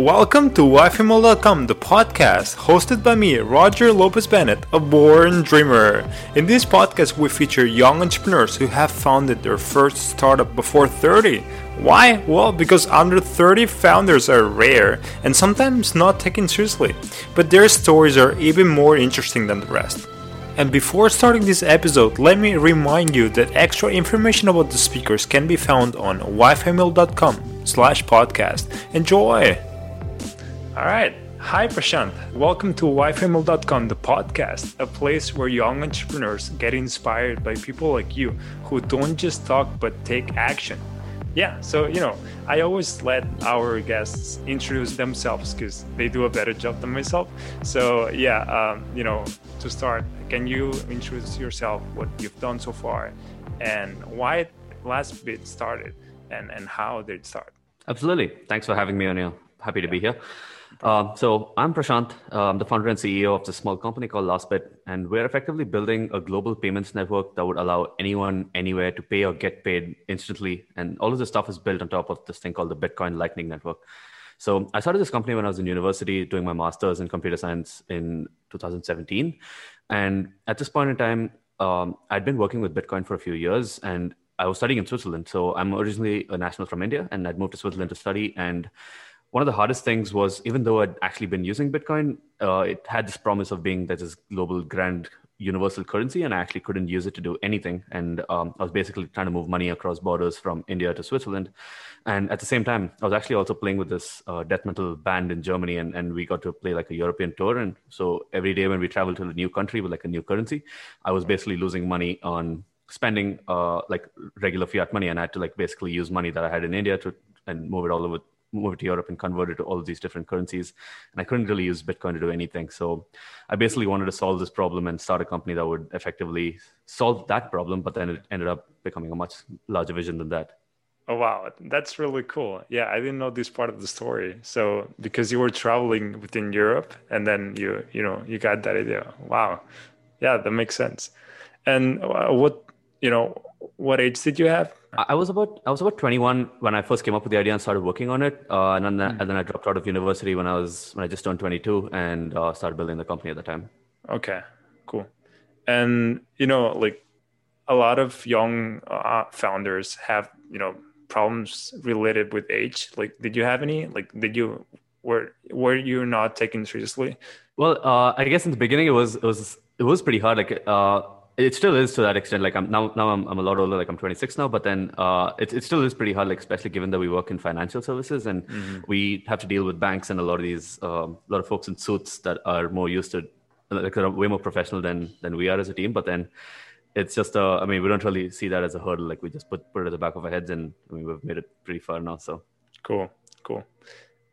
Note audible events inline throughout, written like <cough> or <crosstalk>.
Welcome to YFML.com, the podcast hosted by me, Roger Lopez Bennett, a born dreamer. In this podcast, we feature young entrepreneurs who have founded their first startup before 30. Why? Well, because under 30 founders are rare and sometimes not taken seriously, but their stories are even more interesting than the rest. And before starting this episode, let me remind you that extra information about the speakers can be found on yfml.com slash podcast. Enjoy! All right. Hi, Prashant. Welcome to YFML.com, the podcast, a place where young entrepreneurs get inspired by people like you who don't just talk but take action. Yeah, so, you know, I always let our guests introduce themselves because they do a better job than myself. So, yeah, um, you know, to start, can you introduce yourself, what you've done so far, and why LastBit started and, and how did it start? Absolutely. Thanks for having me, Anil. Happy to yeah. be here. Um, so I'm Prashant. I'm the founder and CEO of the small company called LastBit, and we're effectively building a global payments network that would allow anyone, anywhere to pay or get paid instantly. And all of this stuff is built on top of this thing called the Bitcoin Lightning Network. So I started this company when I was in university doing my master's in computer science in 2017. And at this point in time, um, I'd been working with Bitcoin for a few years and I was studying in Switzerland. So I'm originally a national from India and I'd moved to Switzerland to study. And one of the hardest things was even though I'd actually been using Bitcoin, uh, it had this promise of being this global grand universal currency, and I actually couldn't use it to do anything. And um, I was basically trying to move money across borders from India to Switzerland. And at the same time, I was actually also playing with this uh, death metal band in Germany, and, and we got to play like a European tour. And so every day when we traveled to a new country with like a new currency, I was basically losing money on spending uh, like regular fiat money, and I had to like basically use money that I had in India to and move it all over move to Europe and convert it to all of these different currencies. And I couldn't really use Bitcoin to do anything. So I basically wanted to solve this problem and start a company that would effectively solve that problem. But then it ended up becoming a much larger vision than that. Oh wow, that's really cool. Yeah, I didn't know this part of the story. So because you were traveling within Europe and then you you know you got that idea. Wow, yeah, that makes sense. And uh, what you know, what age did you have? I was about I was about 21 when I first came up with the idea and started working on it, uh, and then mm. and then I dropped out of university when I was when I just turned 22 and uh, started building the company at the time. Okay, cool. And you know, like a lot of young uh, founders have you know problems related with age. Like, did you have any? Like, did you were were you not taken seriously? Well, uh, I guess in the beginning it was it was it was pretty hard. Like uh, it still is to that extent. Like I'm now, now I'm, I'm a lot older. Like I'm 26 now, but then uh, it, it still is pretty hard. Like especially given that we work in financial services and mm-hmm. we have to deal with banks and a lot of these, um, a lot of folks in suits that are more used to, like are way more professional than than we are as a team. But then it's just, uh, I mean, we don't really see that as a hurdle. Like we just put put it at the back of our heads, and I mean, we've made it pretty far now. So cool, cool.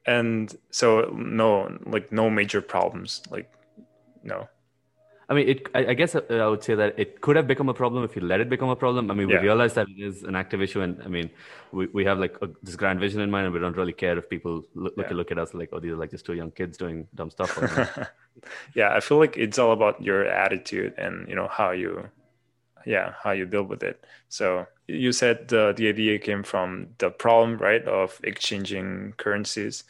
And so no, like no major problems. Like no. I mean, it. I, I, guess uh, I would say that it could have become a problem if you let it become a problem. I mean, yeah. we realize that it is an active issue, and I mean, we, we have like a, this grand vision in mind, and we don't really care if people look yeah. look, at us like, oh, these are like just two young kids doing dumb stuff. <laughs> yeah, I feel like it's all about your attitude and you know how you, yeah, how you deal with it. So you said the the idea came from the problem, right, of exchanging currencies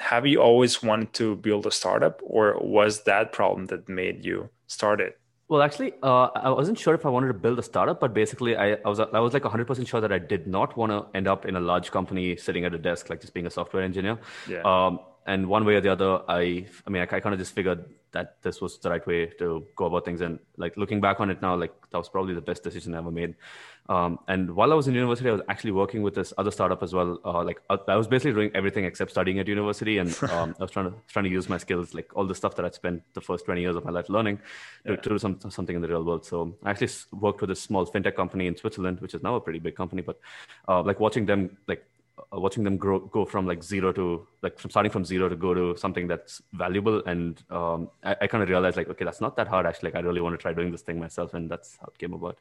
have you always wanted to build a startup or was that problem that made you start it well actually uh, i wasn't sure if i wanted to build a startup but basically i, I was i was like 100% sure that i did not want to end up in a large company sitting at a desk like just being a software engineer yeah. Um, and one way or the other i i mean i, I kind of just figured that this was the right way to go about things and like looking back on it now like that was probably the best decision i ever made um, and while I was in university, I was actually working with this other startup as well. Uh, like uh, I was basically doing everything except studying at university, and <laughs> um, I was trying to trying to use my skills, like all the stuff that I'd spent the first twenty years of my life learning, to, yeah. to do some, something in the real world. So I actually worked with a small fintech company in Switzerland, which is now a pretty big company. But uh, like watching them, like watching them grow, go from like zero to like from starting from zero to go to something that's valuable, and um, I, I kind of realized like, okay, that's not that hard actually. Like I really want to try doing this thing myself, and that's how it came about.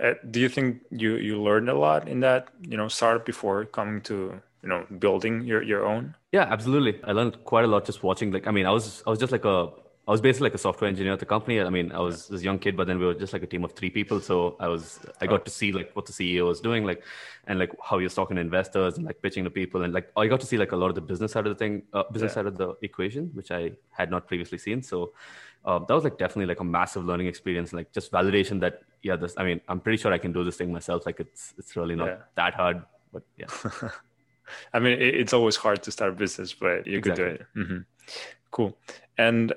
Uh, do you think you you learned a lot in that you know startup before coming to you know building your your own? Yeah, absolutely. I learned quite a lot just watching. Like, I mean, I was I was just like a I was basically like a software engineer at the company. I mean, I was this young kid, but then we were just like a team of three people. So I was, I got to see like what the CEO was doing, like, and like how he was talking to investors and like pitching to people, and like I got to see like a lot of the business side of the thing, uh, business yeah. side of the equation, which I had not previously seen. So uh, that was like definitely like a massive learning experience, like just validation that yeah, this. I mean, I'm pretty sure I can do this thing myself. Like it's it's really not yeah. that hard, but yeah. <laughs> I mean, it's always hard to start a business, but you exactly. could do it. Mm-hmm. Cool. And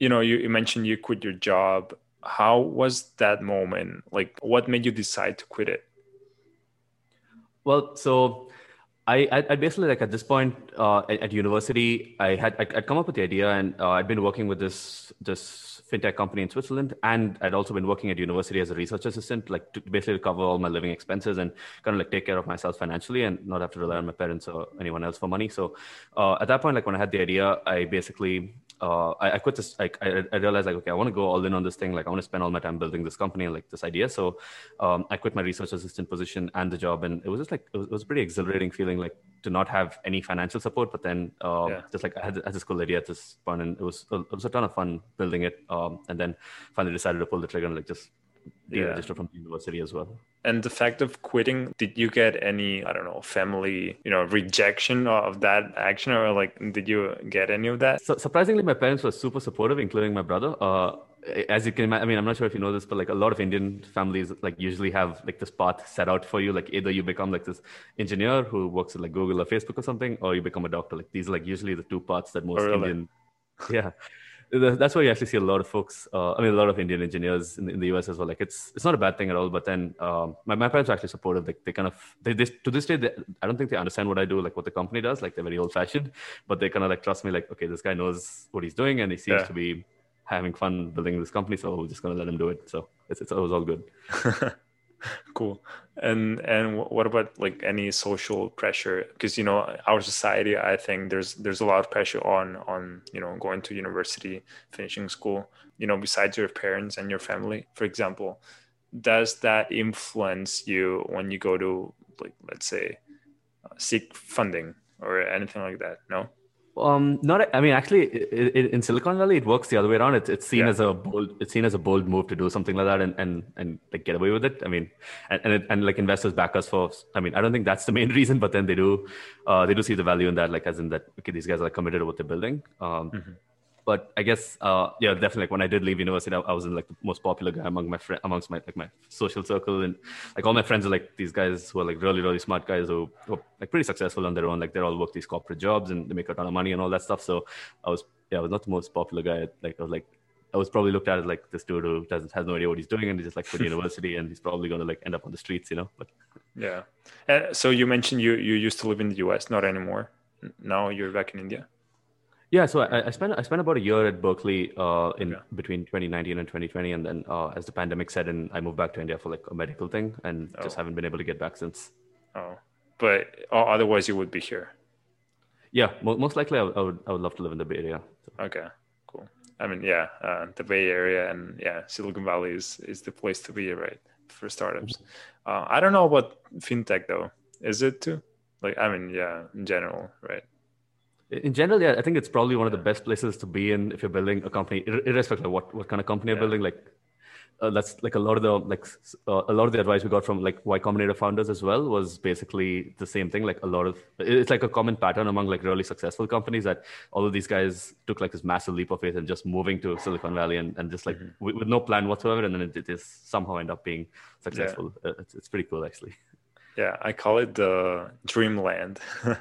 you know, you, you mentioned you quit your job. How was that moment? Like, what made you decide to quit it? Well, so I, I basically like at this point uh, at, university, I had I'd come up with the idea, and uh, I'd been working with this this fintech company in Switzerland, and I'd also been working at university as a research assistant, like to basically cover all my living expenses and kind of like take care of myself financially, and not have to rely on my parents or anyone else for money. So uh, at that point, like when I had the idea, I basically uh, I, I, quit this. Like I, I, realized, like, okay, I want to go all in on this thing. Like, I want to spend all my time building this company and like this idea. So, um, I quit my research assistant position and the job, and it was just like it was, it was, a pretty exhilarating feeling, like to not have any financial support, but then uh, yeah. just like I had, I had this cool idea at this point, and it was it was a ton of fun building it. Um, and then finally decided to pull the trigger and like just yeah. register from the university as well. And the fact of quitting, did you get any, I don't know, family, you know, rejection of that action or like, did you get any of that? So, surprisingly, my parents were super supportive, including my brother. Uh, as you can imagine, I mean, I'm not sure if you know this, but like a lot of Indian families like usually have like this path set out for you. Like either you become like this engineer who works at like Google or Facebook or something, or you become a doctor. Like these are like usually the two paths that most oh, really? Indian, <laughs> yeah, that's why you actually see a lot of folks. Uh, I mean, a lot of Indian engineers in, in, the US as well. Like it's it's not a bad thing at all. But then um, my, my parents are actually supportive. Like they kind of they, they to this day they, I don't think they understand what I do, like what the company does. Like they're very old fashioned, but they kind of like trust me. Like okay, this guy knows what he's doing, and he seems yeah. to be having fun building this company. So we're just gonna let him do it. So it's, it's it was all good. <laughs> <laughs> cool. And and what about like any social pressure? Because you know our society i think there's there's a lot of pressure on on you know going to university finishing school you know besides your parents and your family. For example does that influence you when you go to like let's say uh, seek funding or anything like that? No um, not. I mean, actually, it, it, in Silicon Valley, it works the other way around. It's it's seen yeah. as a bold. It's seen as a bold move to do something like that and and and like get away with it. I mean, and and, it, and like investors back us for. I mean, I don't think that's the main <laughs> reason, but then they do, uh, they do see the value in that. Like as in that, okay, these guys are committed to what they're building. Um, mm-hmm but I guess uh, yeah, definitely. Like when I did leave university, I, I was in like the most popular guy among my friend, amongst my like my social circle, and like all my friends are like these guys who are like really really smart guys who, who are like pretty successful on their own. Like they're all work these corporate jobs and they make a ton of money and all that stuff. So I was yeah, I was not the most popular guy. Like I was like I was probably looked at as like this dude who doesn't has no idea what he's doing and he's just like quit <laughs> <laughs> university and he's probably going to like end up on the streets, you know. But yeah, and so you mentioned you you used to live in the U.S. Not anymore. Now you're back in India. Yeah, so I, I, spent I spent about a year at Berkeley uh, in between 2019 and 2020, and then uh, as the pandemic set in, I moved back to India for like a medical thing, and oh. just haven't been able to get back since. Oh, but otherwise you would be here. Yeah, most likely I would, I would love to live in the Bay Area. So. Okay, cool. I mean, yeah, uh, the Bay Area and yeah, Silicon Valley is is the place to be, right, for startups. Uh, I don't know about fintech though. Is it too? Like, I mean, yeah, in general, right? In general, yeah, I think it's probably one of the best places to be in if you're building a company, irrespective of what, what kind of company yeah. you're building. Like uh, that's like a lot of the like uh, a lot of the advice we got from like Y Combinator founders as well was basically the same thing. Like a lot of it's like a common pattern among like really successful companies that all of these guys took like this massive leap of faith and just moving to Silicon Valley and, and just like mm-hmm. with, with, no plan whatsoever, and then it, it is somehow end up being successful. Yeah. Uh, it's, it's pretty cool actually. Yeah, I call it the dreamland. <laughs>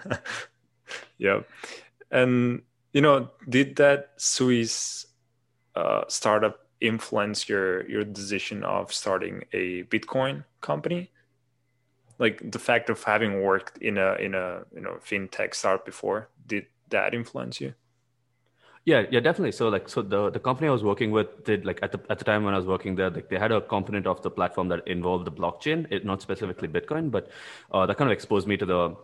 <laughs> yep. And you know, did that Swiss uh, startup influence your your decision of starting a Bitcoin company? Like the fact of having worked in a in a you know fintech startup before, did that influence you? Yeah, yeah, definitely. So like, so the the company I was working with did like at the at the time when I was working there, like they had a component of the platform that involved the blockchain, it not specifically Bitcoin, but uh, that kind of exposed me to the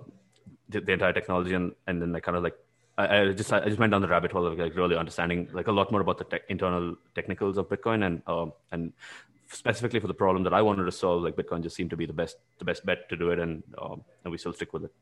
the, the entire technology and and then I kind of like I, I, just I just went down the rabbit hole of like really understanding like a lot more about the te- internal technicals of Bitcoin and um, and specifically for the problem that I wanted to solve, like Bitcoin just seemed to be the best the best bet to do it, and um, and we still stick with it.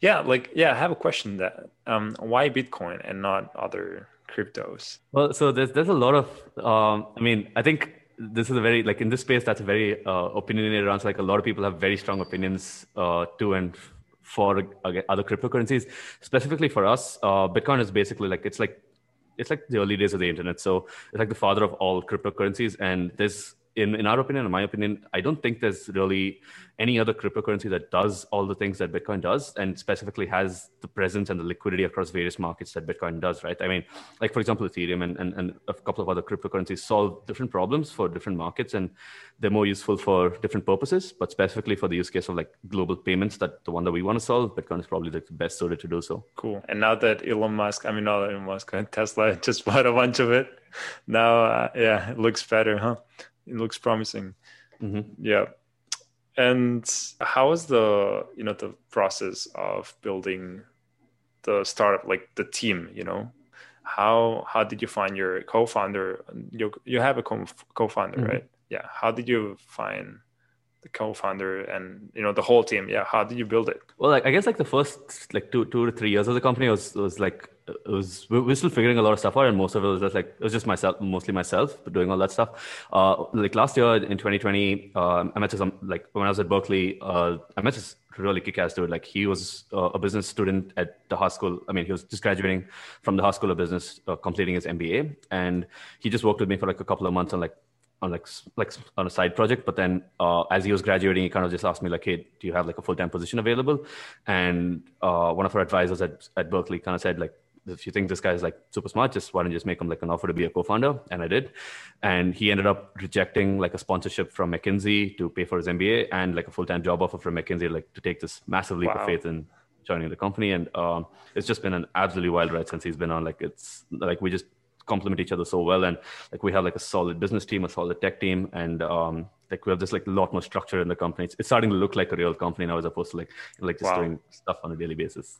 Yeah, like yeah, I have a question that um, why Bitcoin and not other cryptos? Well, so there's there's a lot of um, I mean, I think this is a very like in this space that's a very uh, opinionated answer. Like a lot of people have very strong opinions uh, to and for other cryptocurrencies. Specifically for us, uh, Bitcoin is basically like it's like it's like the early days of the internet. So it's like the father of all cryptocurrencies, and there's in, in our opinion, in my opinion, I don't think there's really any other cryptocurrency that does all the things that Bitcoin does and specifically has the presence and the liquidity across various markets that Bitcoin does, right? I mean, like for example, Ethereum and, and, and a couple of other cryptocurrencies solve different problems for different markets and they're more useful for different purposes, but specifically for the use case of like global payments, that the one that we want to solve, Bitcoin is probably the best suited to do so. Cool. And now that Elon Musk, I mean, not Elon Musk, Tesla <laughs> just bought a bunch of it. Now, uh, yeah, it looks better, huh? It looks promising. Mm-hmm. Yeah. And how was the you know the process of building the startup like the team you know? How how did you find your co-founder? You you have a co- co-founder mm-hmm. right? Yeah. How did you find the co-founder and you know the whole team? Yeah. How did you build it? Well like i guess like the first like two two to three years of the company was was like it was we are still figuring a lot of stuff out and most of it was just like it was just myself mostly myself doing all that stuff. Uh like last year in 2020 uh, i met some like when i was at berkeley uh i met this really kick-ass dude. Like he was uh, a business student at the Haas School. I mean he was just graduating from the Haas School of business uh, completing his mba and he just worked with me for like a couple of months on like on like like on a side project. But then uh, as he was graduating he kind of just asked me like hey do you have like a full-time position available? And uh, one of our advisors at, at berkeley kind of said like if you think this guy is like super smart, just why don't you just make him like an offer to be a co-founder? And I did. And he ended up rejecting like a sponsorship from McKinsey to pay for his MBA and like a full-time job offer from McKinsey, like to take this massive leap wow. of faith in joining the company. And um, it's just been an absolutely wild ride since he's been on. Like it's like we just complement each other so well. And like we have like a solid business team, a solid tech team, and um, like we have just like a lot more structure in the company. It's, it's starting to look like a real company now as opposed to like like just wow. doing stuff on a daily basis.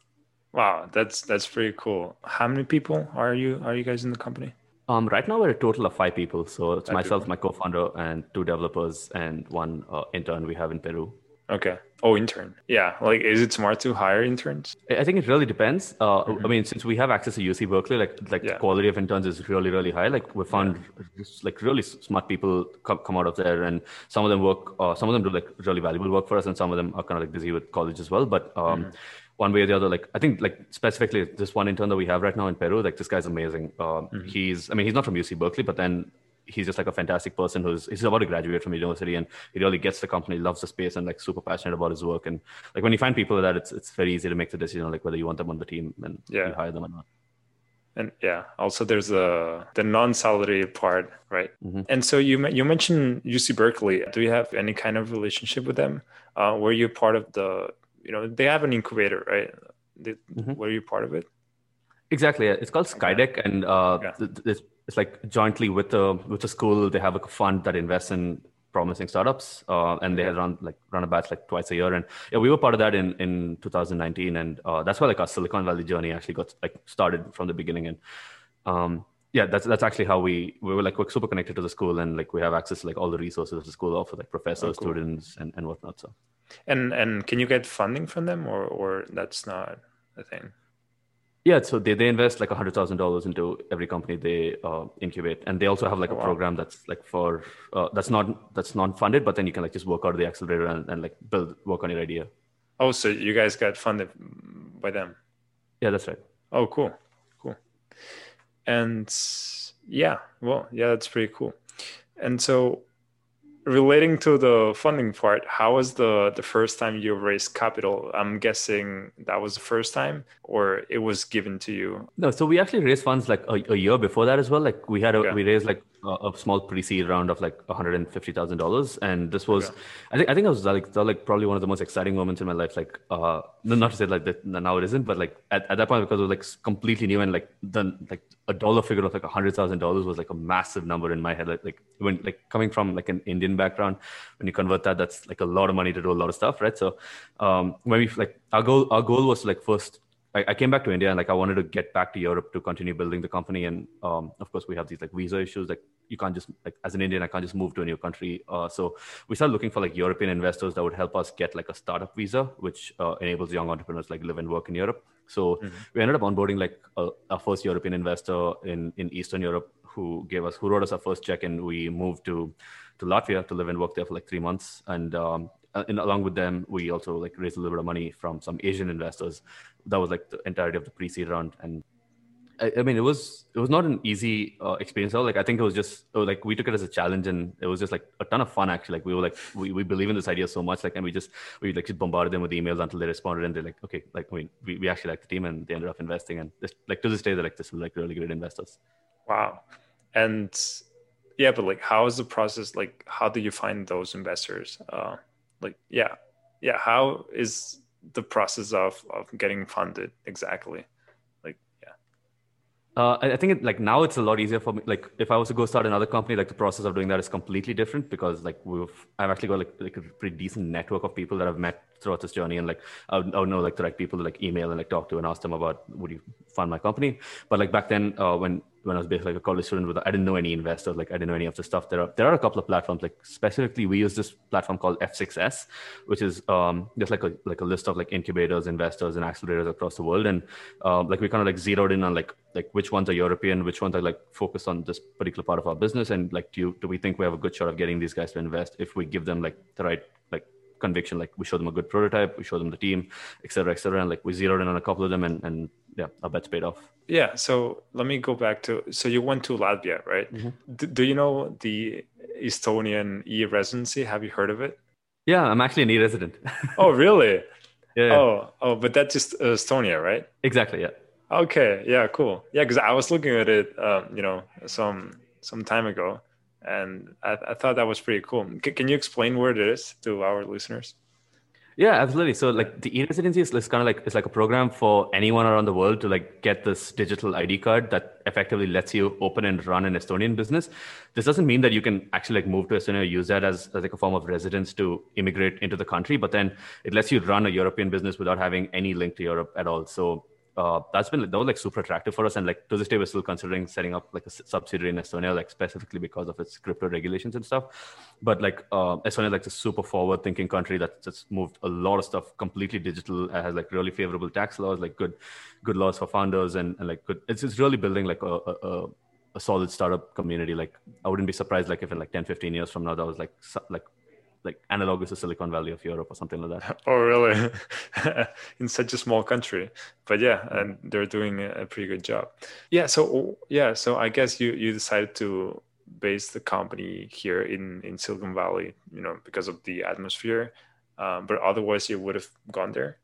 Wow, that's that's pretty cool. How many people are you are you guys in the company? Um, right now we're a total of five people. So it's five myself, people. my co-founder, and two developers, and one uh, intern we have in Peru. Okay. Oh, intern. Yeah. Like, is it smart to hire interns? I think it really depends. Uh, mm-hmm. I mean, since we have access to UC Berkeley, like, like yeah. the quality of interns is really, really high. Like, we found yeah. like really smart people come, come out of there, and some of them work. Uh, some of them do like really valuable work for us, and some of them are kind of like busy with college as well. But um, mm-hmm one way or the other. Like I think like specifically this one intern that we have right now in Peru, like this guy's amazing. Um, mm-hmm. He's I mean he's not from UC Berkeley, but then he's just like a fantastic person who's he's about to graduate from university and he really gets the company, loves the space and like super passionate about his work. And like when you find people like that, it's it's very easy to make the decision like whether you want them on the team and yeah. you hire them or not. And yeah, also there's a the non-salary part, right? Mm-hmm. And so you you mentioned UC Berkeley. Do you have any kind of relationship with them? Uh, were you part of the you know they have an incubator right they, mm-hmm. were you part of it exactly it's called skydeck and uh, yeah. it's, it's like jointly with the with the school they have a fund that invests in promising startups uh, and they yeah. run like run a batch like twice a year and yeah we were part of that in in 2019 and uh, that's where like our silicon valley journey actually got like started from the beginning and um, yeah that's that's actually how we we were like we're super connected to the school and like we have access to like all the resources the school offer like professors oh, cool. students and, and whatnot so and and can you get funding from them, or or that's not a thing? Yeah, so they, they invest like hundred thousand dollars into every company they uh, incubate, and they also have like oh, a program that's like for uh, that's not that's non-funded, but then you can like just work out of the accelerator and, and like build work on your idea. Oh, so you guys got funded by them? Yeah, that's right. Oh, cool, cool. And yeah, well, yeah, that's pretty cool. And so, relating to the funding part, how was the the first time you raised capital? I'm guessing that was the first time, or it was given to you. No, so we actually raised funds like a, a year before that as well. Like we had a, we raised like a, a small pre-seed round of like one hundred and fifty thousand dollars, and this was, I think I think it was like that like probably one of the most exciting moments in my life. Like, uh, not to say like that now it isn't, but like at, at that point because it was like completely new and like the like a dollar figure of like a hundred thousand dollars was like a massive number in my head. Like, like when like coming from like an Indian background, when you convert that, that's like a lot of money to do a lot of stuff, right? So um, when we like our goal, our goal was to like first I, I, came back to India and like I wanted to get back to Europe to continue building the company. And um, of course, we have these like visa issues. Like you can't just like as an Indian, I can't just move to a new country. Uh, so we started looking for like European investors that would help us get like a startup visa, which uh, enables young entrepreneurs like live and work in Europe. So mm-hmm. we ended up onboarding like a, our first European investor in in Eastern Europe who gave us who wrote us our first check, and we moved to to Latvia to live and work there for like three months. And um, and along with them, we also like raised a little bit of money from some Asian investors. That was like the entirety of the pre-seed round, and I, I mean, it was it was not an easy uh, experience. Though. Like I think it was just it was like we took it as a challenge, and it was just like a ton of fun. Actually, like we were like we, we believe in this idea so much, like and we just we like just bombarded them with emails until they responded, and they're like, okay, like mean, we, we actually like the team, and they ended up investing, and this, like to this day, they're like this like really great investors. Wow, and yeah, but like, how is the process? Like, how do you find those investors? Uh, like yeah yeah how is the process of of getting funded exactly like yeah uh, I think it, like now it's a lot easier for me. Like if I was to go start another company, like the process of doing that is completely different because like we've I've actually got like, like a pretty decent network of people that I've met throughout this journey, and like I would, I would know like the right people to like email and like talk to and ask them about would you fund my company. But like back then, uh, when when I was basically like a college student with I didn't know any investors, like I didn't know any of the stuff. There are there are a couple of platforms, like specifically we use this platform called F6S, which is um, just like a like a list of like incubators, investors, and accelerators across the world. And um, like we kind of like zeroed in on like like which ones are European, which ones are like focused on this particular part of our business, and like do you, do we think we have a good shot of getting these guys to invest if we give them like the right like conviction like we show them a good prototype we show them the team et cetera et cetera and like we zeroed in on a couple of them and, and yeah our bets paid off. Yeah so let me go back to so you went to latvia right? Mm-hmm. do, do you know the estonian e-residency? Have you heard of it? Yeah i'm actually an e-resident. <laughs> Oh really? Yeah, yeah, oh oh but that's just estonia right? Exactly yeah. Okay yeah cool. Yeah because i was looking at it um, you know some some time ago and I, I thought that was pretty cool. C- can you explain where it is to our listeners? Yeah, absolutely. So like the e-residency is kind of like it's like a program for anyone around the world to like get this digital ID card that effectively lets you open and run an Estonian business. This doesn't mean that you can actually like move to Estonia or use that as, as like a form of residence to immigrate into the country, but then it lets you run a European business without having any link to Europe at all. So uh, that's been that was like super attractive for us. And like to this day we're still considering setting up like a subsidiary in estonia like specifically because of its crypto regulations and stuff. But like uh, estonia is like a super forward thinking country that's just moved a lot of stuff completely digital. Has like really favorable tax laws like good good laws for founders and, and like good it's, it's really building like a, a, a solid startup community. Like i wouldn't be surprised like if in like 10 15 years from now that was like like like analogous to Silicon Valley of Europe or something like that. <laughs> Oh, really? <laughs> In such a small country, but yeah, and they're doing a pretty good job. Yeah. So yeah. So I guess you you decided to base the company here in in Silicon Valley, you know, because of the atmosphere. Um, but otherwise, you would have gone there.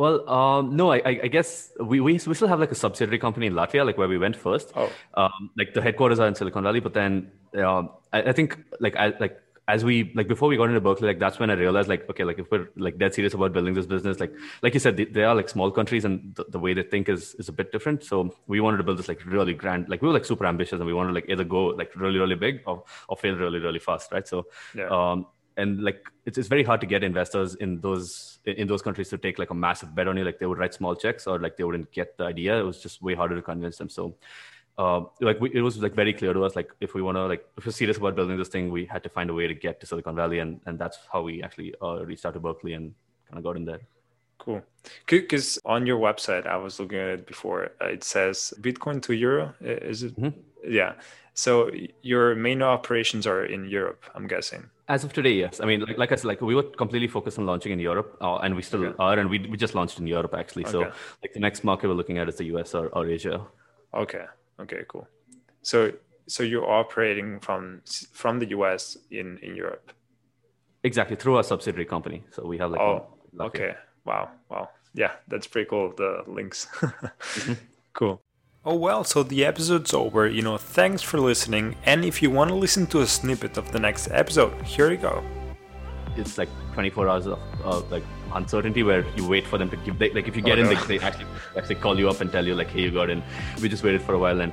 Well, um, no, I, I, guess we, we, we still have like a subsidiary company in Latvia, like where we went first. Oh. Um, like the headquarters are in Silicon Valley, but then um, I, I, think like I like as we like before we got into Berkeley, like that's when I realized like okay, like if we're like dead serious about building this business, like like you said, they, they are like small countries and the, the, way they think is is a bit different. So we wanted to build this like really grand, like we were like super ambitious and we wanted to like either go like really really big or or fail really really fast, right? So yeah. um and like it's it's very hard to get investors in those in those countries to take like a massive bet on you. Like they would write small checks or like they wouldn't get the idea. It was just way harder to convince them. So uh, like we, it was like very clear to us like if we want to like if we're serious about building this thing we had to find a way to get to silicon valley and and that's how we actually uh, reached out to berkeley and kind of got in there. Cool. Because on your website i was looking at it before uh, it says bitcoin to euro is it? Mm-hmm. yeah. So your main operations are in europe i'm guessing. As of today yes. I mean like, like i said like we were completely focused on launching in europe uh, and we still okay. are and we, we just launched in europe actually. Okay. so like the next market we're looking at is the us or, or asia. Okay Okay, cool. So so you're operating from from the US in in Europe. Exactly through a subsidiary company. So we have like oh okay wow wow yeah that's pretty cool the links <laughs> mm-hmm. cool. Oh well, so the episode's over. You know, thanks for listening. And if you want to listen to a snippet of the next episode, here you go. It's like 24 hours of, of like uncertainty where you wait for them to give they, like if you get oh, in no. they, they, actually actually call you up and tell you like hey you got in we just waited for a while and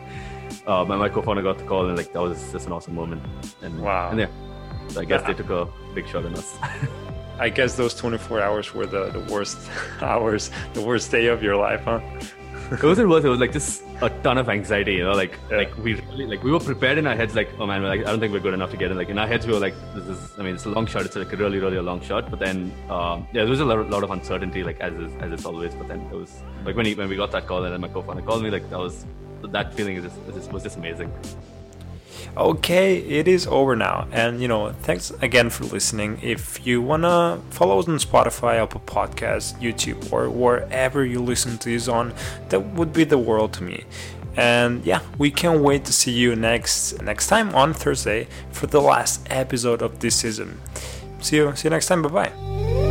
uh, my, my co-founder got the call and like that was just an awesome moment and wow and yeah so i guess yeah. they took a big shot on us <laughs> I guess those 24 hours were the, the worst <laughs> hours, the worst day of your life, huh? It wasn't worse. It was like just a ton of anxiety. You know, like yeah. like we really like we were prepared in our heads. Like, oh man, like, I don't think we're good enough to get in. Like in our heads, we were like, this is. I mean, it's a long shot. It's like a really, really a long shot. But then, um, yeah, there was a lot, lot of uncertainty, like as is, as it's always. But then it was like when he, when we got that call, and then my co-founder called me. Like that was that feeling is just, was just amazing. Okay, it is over now. And you know, thanks again for listening. If you wanna follow us on Spotify, Apple Podcasts, YouTube, or wherever you listen to this on, that would be the world to me. And yeah, we can't wait to see you next next time on Thursday for the last episode of this season. See you see you next time. Bye bye.